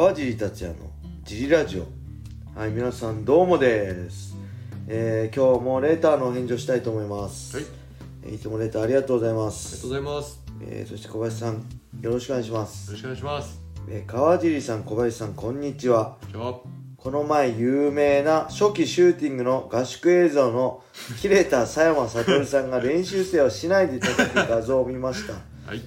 川尻達也のジリラジオ。はい皆さんどうもです、えー今日もレーターのお返事をしたいと思います、はい、えーいつもレーターありがとうございまありがすとうございます。えーそして小林さんよろしくお願いします、よろしくお願いします。えー川尻さん小林さんこんにちは。この前有名な初期シューティングの合宿映像の切れた佐山悟さんが練習生をしないで叩く画像を見ました。はい、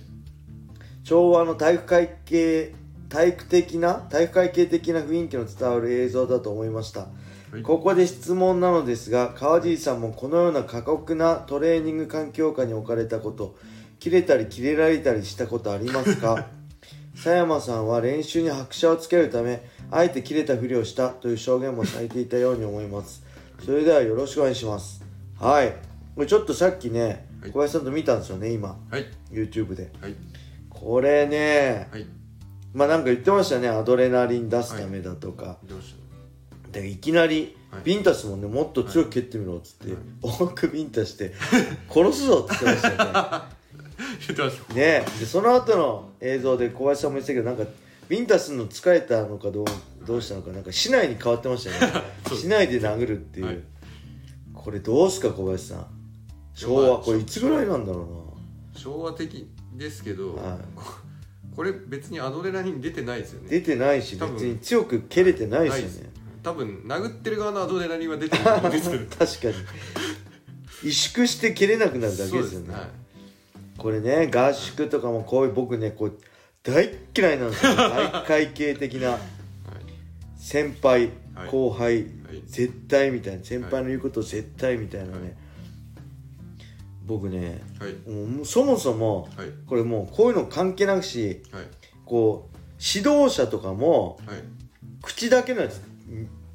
昭和の体育会系体育的な体育会系的な雰囲気の伝わる映像だと思いました、い。ここで質問なのですが川尻さんもこのような過酷なトレーニング環境下に置かれたこと切れたり切れられたりしたことありますか？佐山さんは練習に拍車をつけるためあえて切れたふりをしたという証言もされていたように思います。それではよろしくお願いします。はい。これちょっとさっきねはい。小林さんと見たんですよね今。はい、YouTube で。はい、これねはい、まあなんか言ってましたねアドレナリン出すためだとか、どうしでいきなり、はい。ビンタスもねもっと強く蹴ってみろっつって、はい。多くビンタして殺すぞって 言ってましたよた言ってました。ねねでその後の映像で小林さんも言ってたけどなんかビンタするの疲れたのかどうどうしたのかなんか市内に変わってましたよね市内で殴るっていう、はい。これどうすか小林さん。昭和これいつぐらいなんだろ昭和的ですけど、はいここれ別にアドレナリン出てないですよね。出てないし別に強く蹴れてないしよね。多分殴ってる側のアドレナリンは出てると思うんですけど。確かに。萎縮して蹴れなくなるだけですよね。はい。これね合宿とかもこういう僕ねこう大っ嫌いなんですよ。体育会系的な。はい、先輩はい。後輩、はい。絶対みたいな。先輩の言うこと絶対みたいなね、僕ねはい、もうそもそもはい、これもうこういうの関係なくしはい、こう指導者とかもはい、口だけのやつ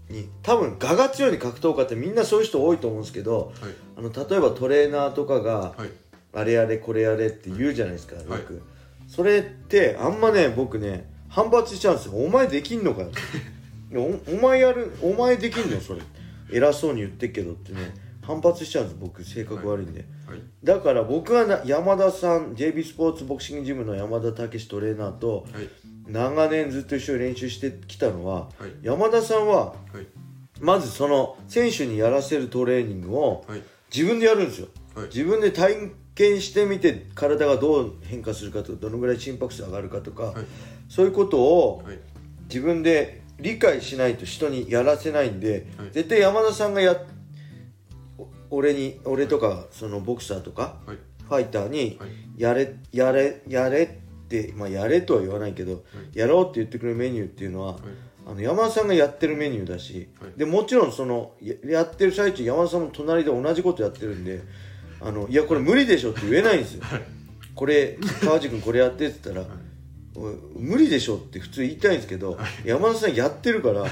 に多分我が強いに格闘家ってみんなそういう人多いと思うんですけどはい、あの例えばトレーナーとかがはい、あれやれこれやれって言うじゃないですか、よはい。く。それってあんまね僕ね反発しちゃうんですよ。お前できんのかよ。おお前やるお前できんのそれ。偉そうに言ってっけどってね反発しちゃうんです僕性格悪いんで、はい、だから僕はな山田さん JB スポーツボクシングジムの山田武トレーナーとはい、長年ずっと一緒に練習してきたのははい、山田さんははい、まずその選手にやらせるトレーニングをはい、自分でやるんですよ。はい、自分で体験してみて体がどう変化するかとかどのぐらい心拍数上がるかとか、はい。そういうことをはい、自分で理解しないと人にやらせないんで、はい。絶対山田さんがやお俺に俺とかそのボクサーとかはい、ファイターにはい、やれやれやれってまあやれとは言わないけど、やろうって言ってくれるメニューっていうのは、はい、あの山田さんがやってるメニューだし、はい。でもちろんそのややってる最中山田さんも隣で同じことやってるんであのいやこれ無理でしょって言えないんですよ、これ川地君これやってって言ったら、無理でしょって普通言いたいんですけど、山田さんやってるから、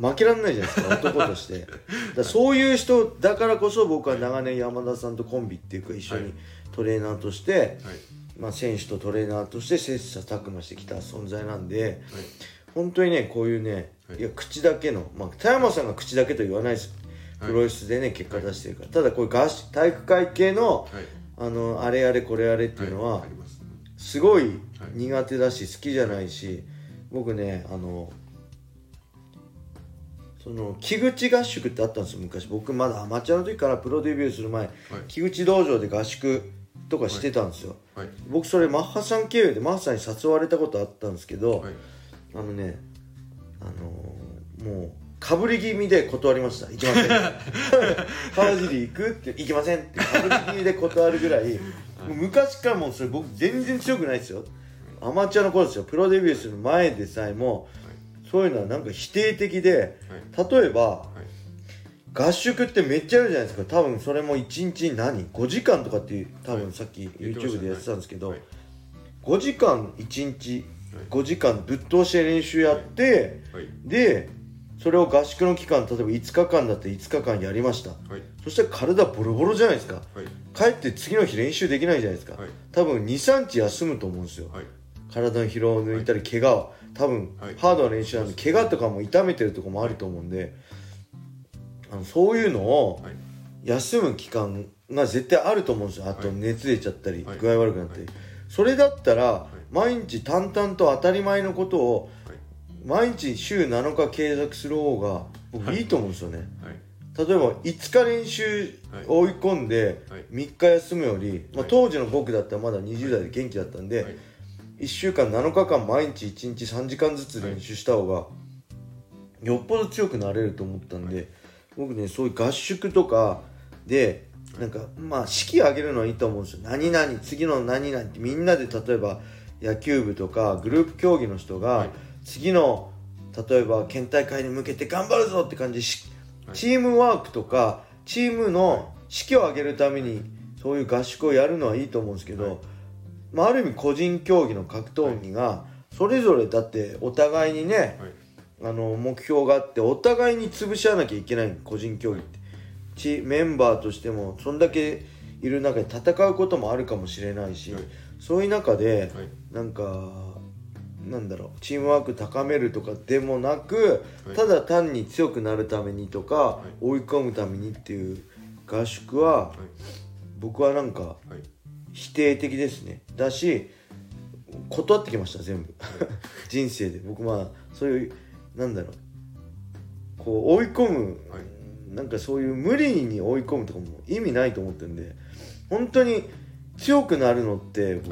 負けられないじゃないですか男として。だそういう人だからこそ僕は長年山田さんとコンビっていうか一緒にはい。トレーナーとして、はい、まあ、選手とトレーナーとして切磋琢磨してきた存在なんで、はい、本当にねこういうね、はい。い、や口だけの、まあ、田山さんが口だけと言わないです。はい。プロレスでね結果出してるから、ただこういう体育会系のはい、あのあれやれこれやれっていうのは。す。ごい。苦手だし好きじゃないし僕ねあのその木口合宿ってあったんですよ昔。僕まだアマチュアの時からプロデビューする前、木口道場で合宿とかしてたんですよ、はい、僕それマッハさん経由でマッハさんに誘われたことあったんですけど、はい、あのねあのーもうかぶり気味で断りました。行きません。川尻行くって行きませんって。かぶり気味で断るぐらい。もう昔からもうそれ僕全然強くないですよ。アマチュアの頃ですよ。プロデビューする前でさえもそういうのはなんか否定的で例えばはい、合宿ってめっちゃあるじゃないですか。多分それも1日何？5時間とかっていう多分さっき YouTube でやってたんですけど、はい。5時間1日5時間ぶっ通して練習やって、はい、でそれを合宿の期間例えば5日間だって5日間やりました。はい、そしたら体ボロボロじゃないですか。はい、帰って次の日練習できないじゃないですか、はい。多分23日休むと思うんですよ。はい、体の疲労を抜いたり怪我を多分はい。ハードな練習なんで怪我とかも痛めてるとこもあると思うんであのそういうのをはい、休む期間が絶対あると思うんですよ。あとはい。熱出ちゃったりはい。具合悪くなったり。はい。それだったらい。毎日淡々と当たり前のことを毎日週7日継続する方が僕い。いと思うんですよね、はい。例えば5日練習追い込んではい。3日休むより、まあ、はい。当時の僕だったらまだ20代で元気だったんで、はい1週間7日間毎日1日3時間ずつ練習した方がよっぽど強くなれると思ったんで、僕ねそういう合宿とかでなんかまあ式上げるのはいいと思うんですよ。何々次の何々ってみんなで例えば野球部とかグループ競技の人が、はい。次の例えば県大会に向けて頑張るぞって感じでしはい。チームワークとかチームの士気を上げるためにそういう合宿をやるのはいいと思うんですけど、はいまあ、ある意味個人競技の格闘技がそれぞれだってお互いにねはい。あの目標があってお互いに潰し合わなきゃいけない個人競技って。チメンバーとしてもそんだけいる中で戦うこともあるかもしれないし、はい。そういう中ではい。なんかなんだろうチームワーク高めるとかでもなく、はい。ただ単に強くなるためにとか、い。追い込むためにっていう合宿ははい。僕はなんかはい否定的ですね。だし断ってきました全部。人生で。僕まあそういうなんだろう。こう追い込む、はい。なんかそういう無理に追い込むとかも意味ないと思ってるんで本当に強くなるのって、はい。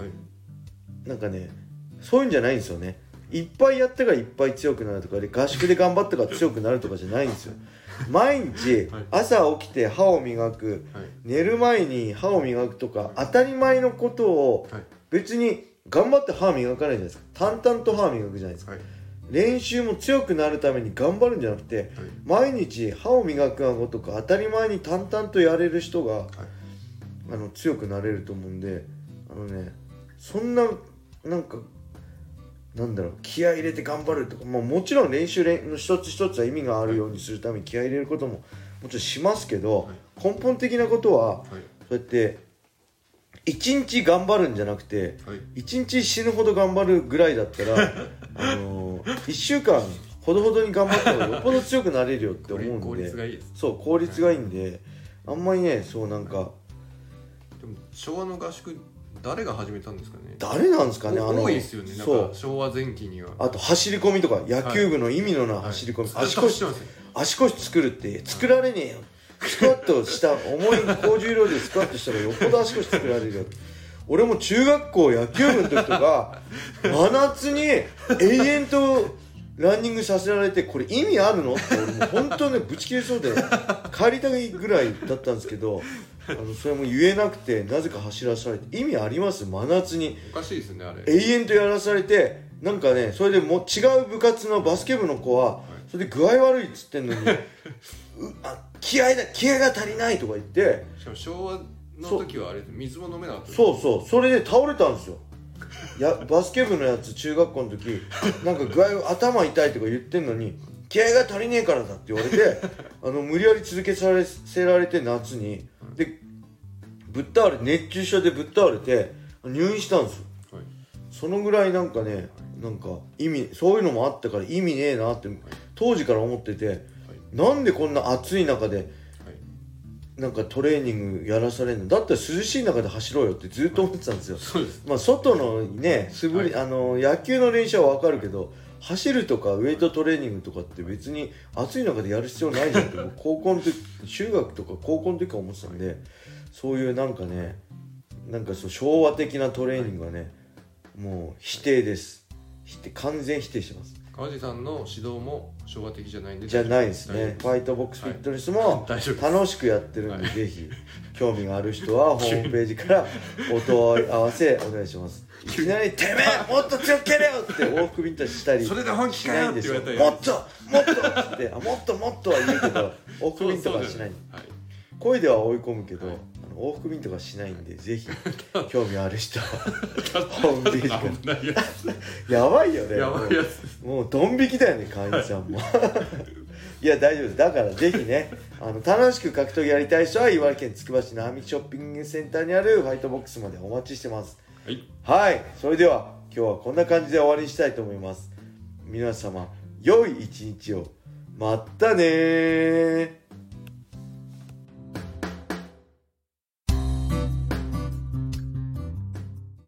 なんかねそういうんじゃないんですよねいっぱいやったからいっぱい強くなるとかで合宿で頑張ったから強くなるとかじゃないんですよ。毎日はい。朝起きて歯を磨く。はい。寝る前に歯を磨くとか当たり前のことをはい。別に頑張って歯磨かないじゃないですか。淡々と歯磨くじゃないですか。はい。練習も強くなるために頑張るんじゃなくてはい。毎日歯を磨くがごとく当たり前に淡々とやれる人があの強くなれると思うんであのねそんななんかなんだろう気合い入れて頑張るとか、まあ、もちろん練習練の一つ一つは意味があるようにするために気合い入れることももちろんしますけど、根本的なことははい。そうやって一日頑張るんじゃなくてはい。一日死ぬほど頑張るぐらいだったら あの1週間ほどほどに頑張った方がよっぽど強くなれるよって思うんで。効率がいいです。そう効率がいいんで、あんまりねそうなんかでも昭和の合宿誰が始めたんですかね？誰なんですかね？あの多いですよね。なんそう。か昭和前期には。あと走り込みとか野球部の意味のないはい。走り込み、ずっと足腰走ってますよ。足腰作るって作られねえよ。スクワットした重い高重量でスクワットしたらよっぽど足腰作られるよ。俺も中学校野球部の時とか真夏に永遠とランニングさせられてこれ意味あるの？って俺もう本当ねぶち切れそうで帰りたいぐらいだったんですけどあのそれも言えなくてなぜか走らされて意味あります？真夏に。おかしいですよねあれ。永遠とやらされてなんかねそれでもう違う部活のバスケ部の子はそれで具合悪いっつってんのに うあ気合だ気合が足りないとか言ってしかも昭和の時はあれ水も飲めなかったそうそう。それで倒れたんですよ。やバスケ部のやつ中学校の時なんか具合頭痛いとか言ってんのに気合が足りねえからだって言われて あの無理やり続けさせられて夏に。でぶっ倒れ熱中症でぶっ倒れて入院したんですよ。はい。そのぐらいなんかねなんか意味そういうのもあったから意味ねえなって当時から思っててなんでこんな暑い中ではい。なんかトレーニングやらされるの？だったら涼しい中で走ろうよってずっと思ってたんですよ。そうです。まあ外のね素振り、あの野球の練習は分かるけど走るとかウエイトトレーニングとかって別に暑い中でやる必要ないじゃんって僕高校の時中学とか高校の時から思ってたんでそういうなんかねなんかそう昭和的なトレーニングはねもう否定です。否定完全否定してます。川地さんの指導も昭和的じゃないんでじゃないですね。大ファイトボックスフィットネスも楽しくやってるんで、はい。ぜひ。興味がある人は ホームページからお問い合わせお願いします。いきなり「てめえもっと強く蹴れよ!」って往復ビンタしたりそれで本気しかよないんですよ。って言われたらもっともっとってあもっともっとは言うけど往復ビンタはしない。はい声では追い込むけど、はい。あの往復ビンタはしないんでぜひ興味ある人は ホームページから。危ないややばいよねつやばいやつです。もう。ドン引きだよね会員さんも。い。や大丈夫です。だからぜひねあの楽しく格闘技やりたい人は茨城県つくば市の並木ショッピングセンターにあるファイトボックスまでお待ちしてます。はい。はい。それでは今日はこんな感じで終わりにしたいと思います。皆様良い一日を。まったねー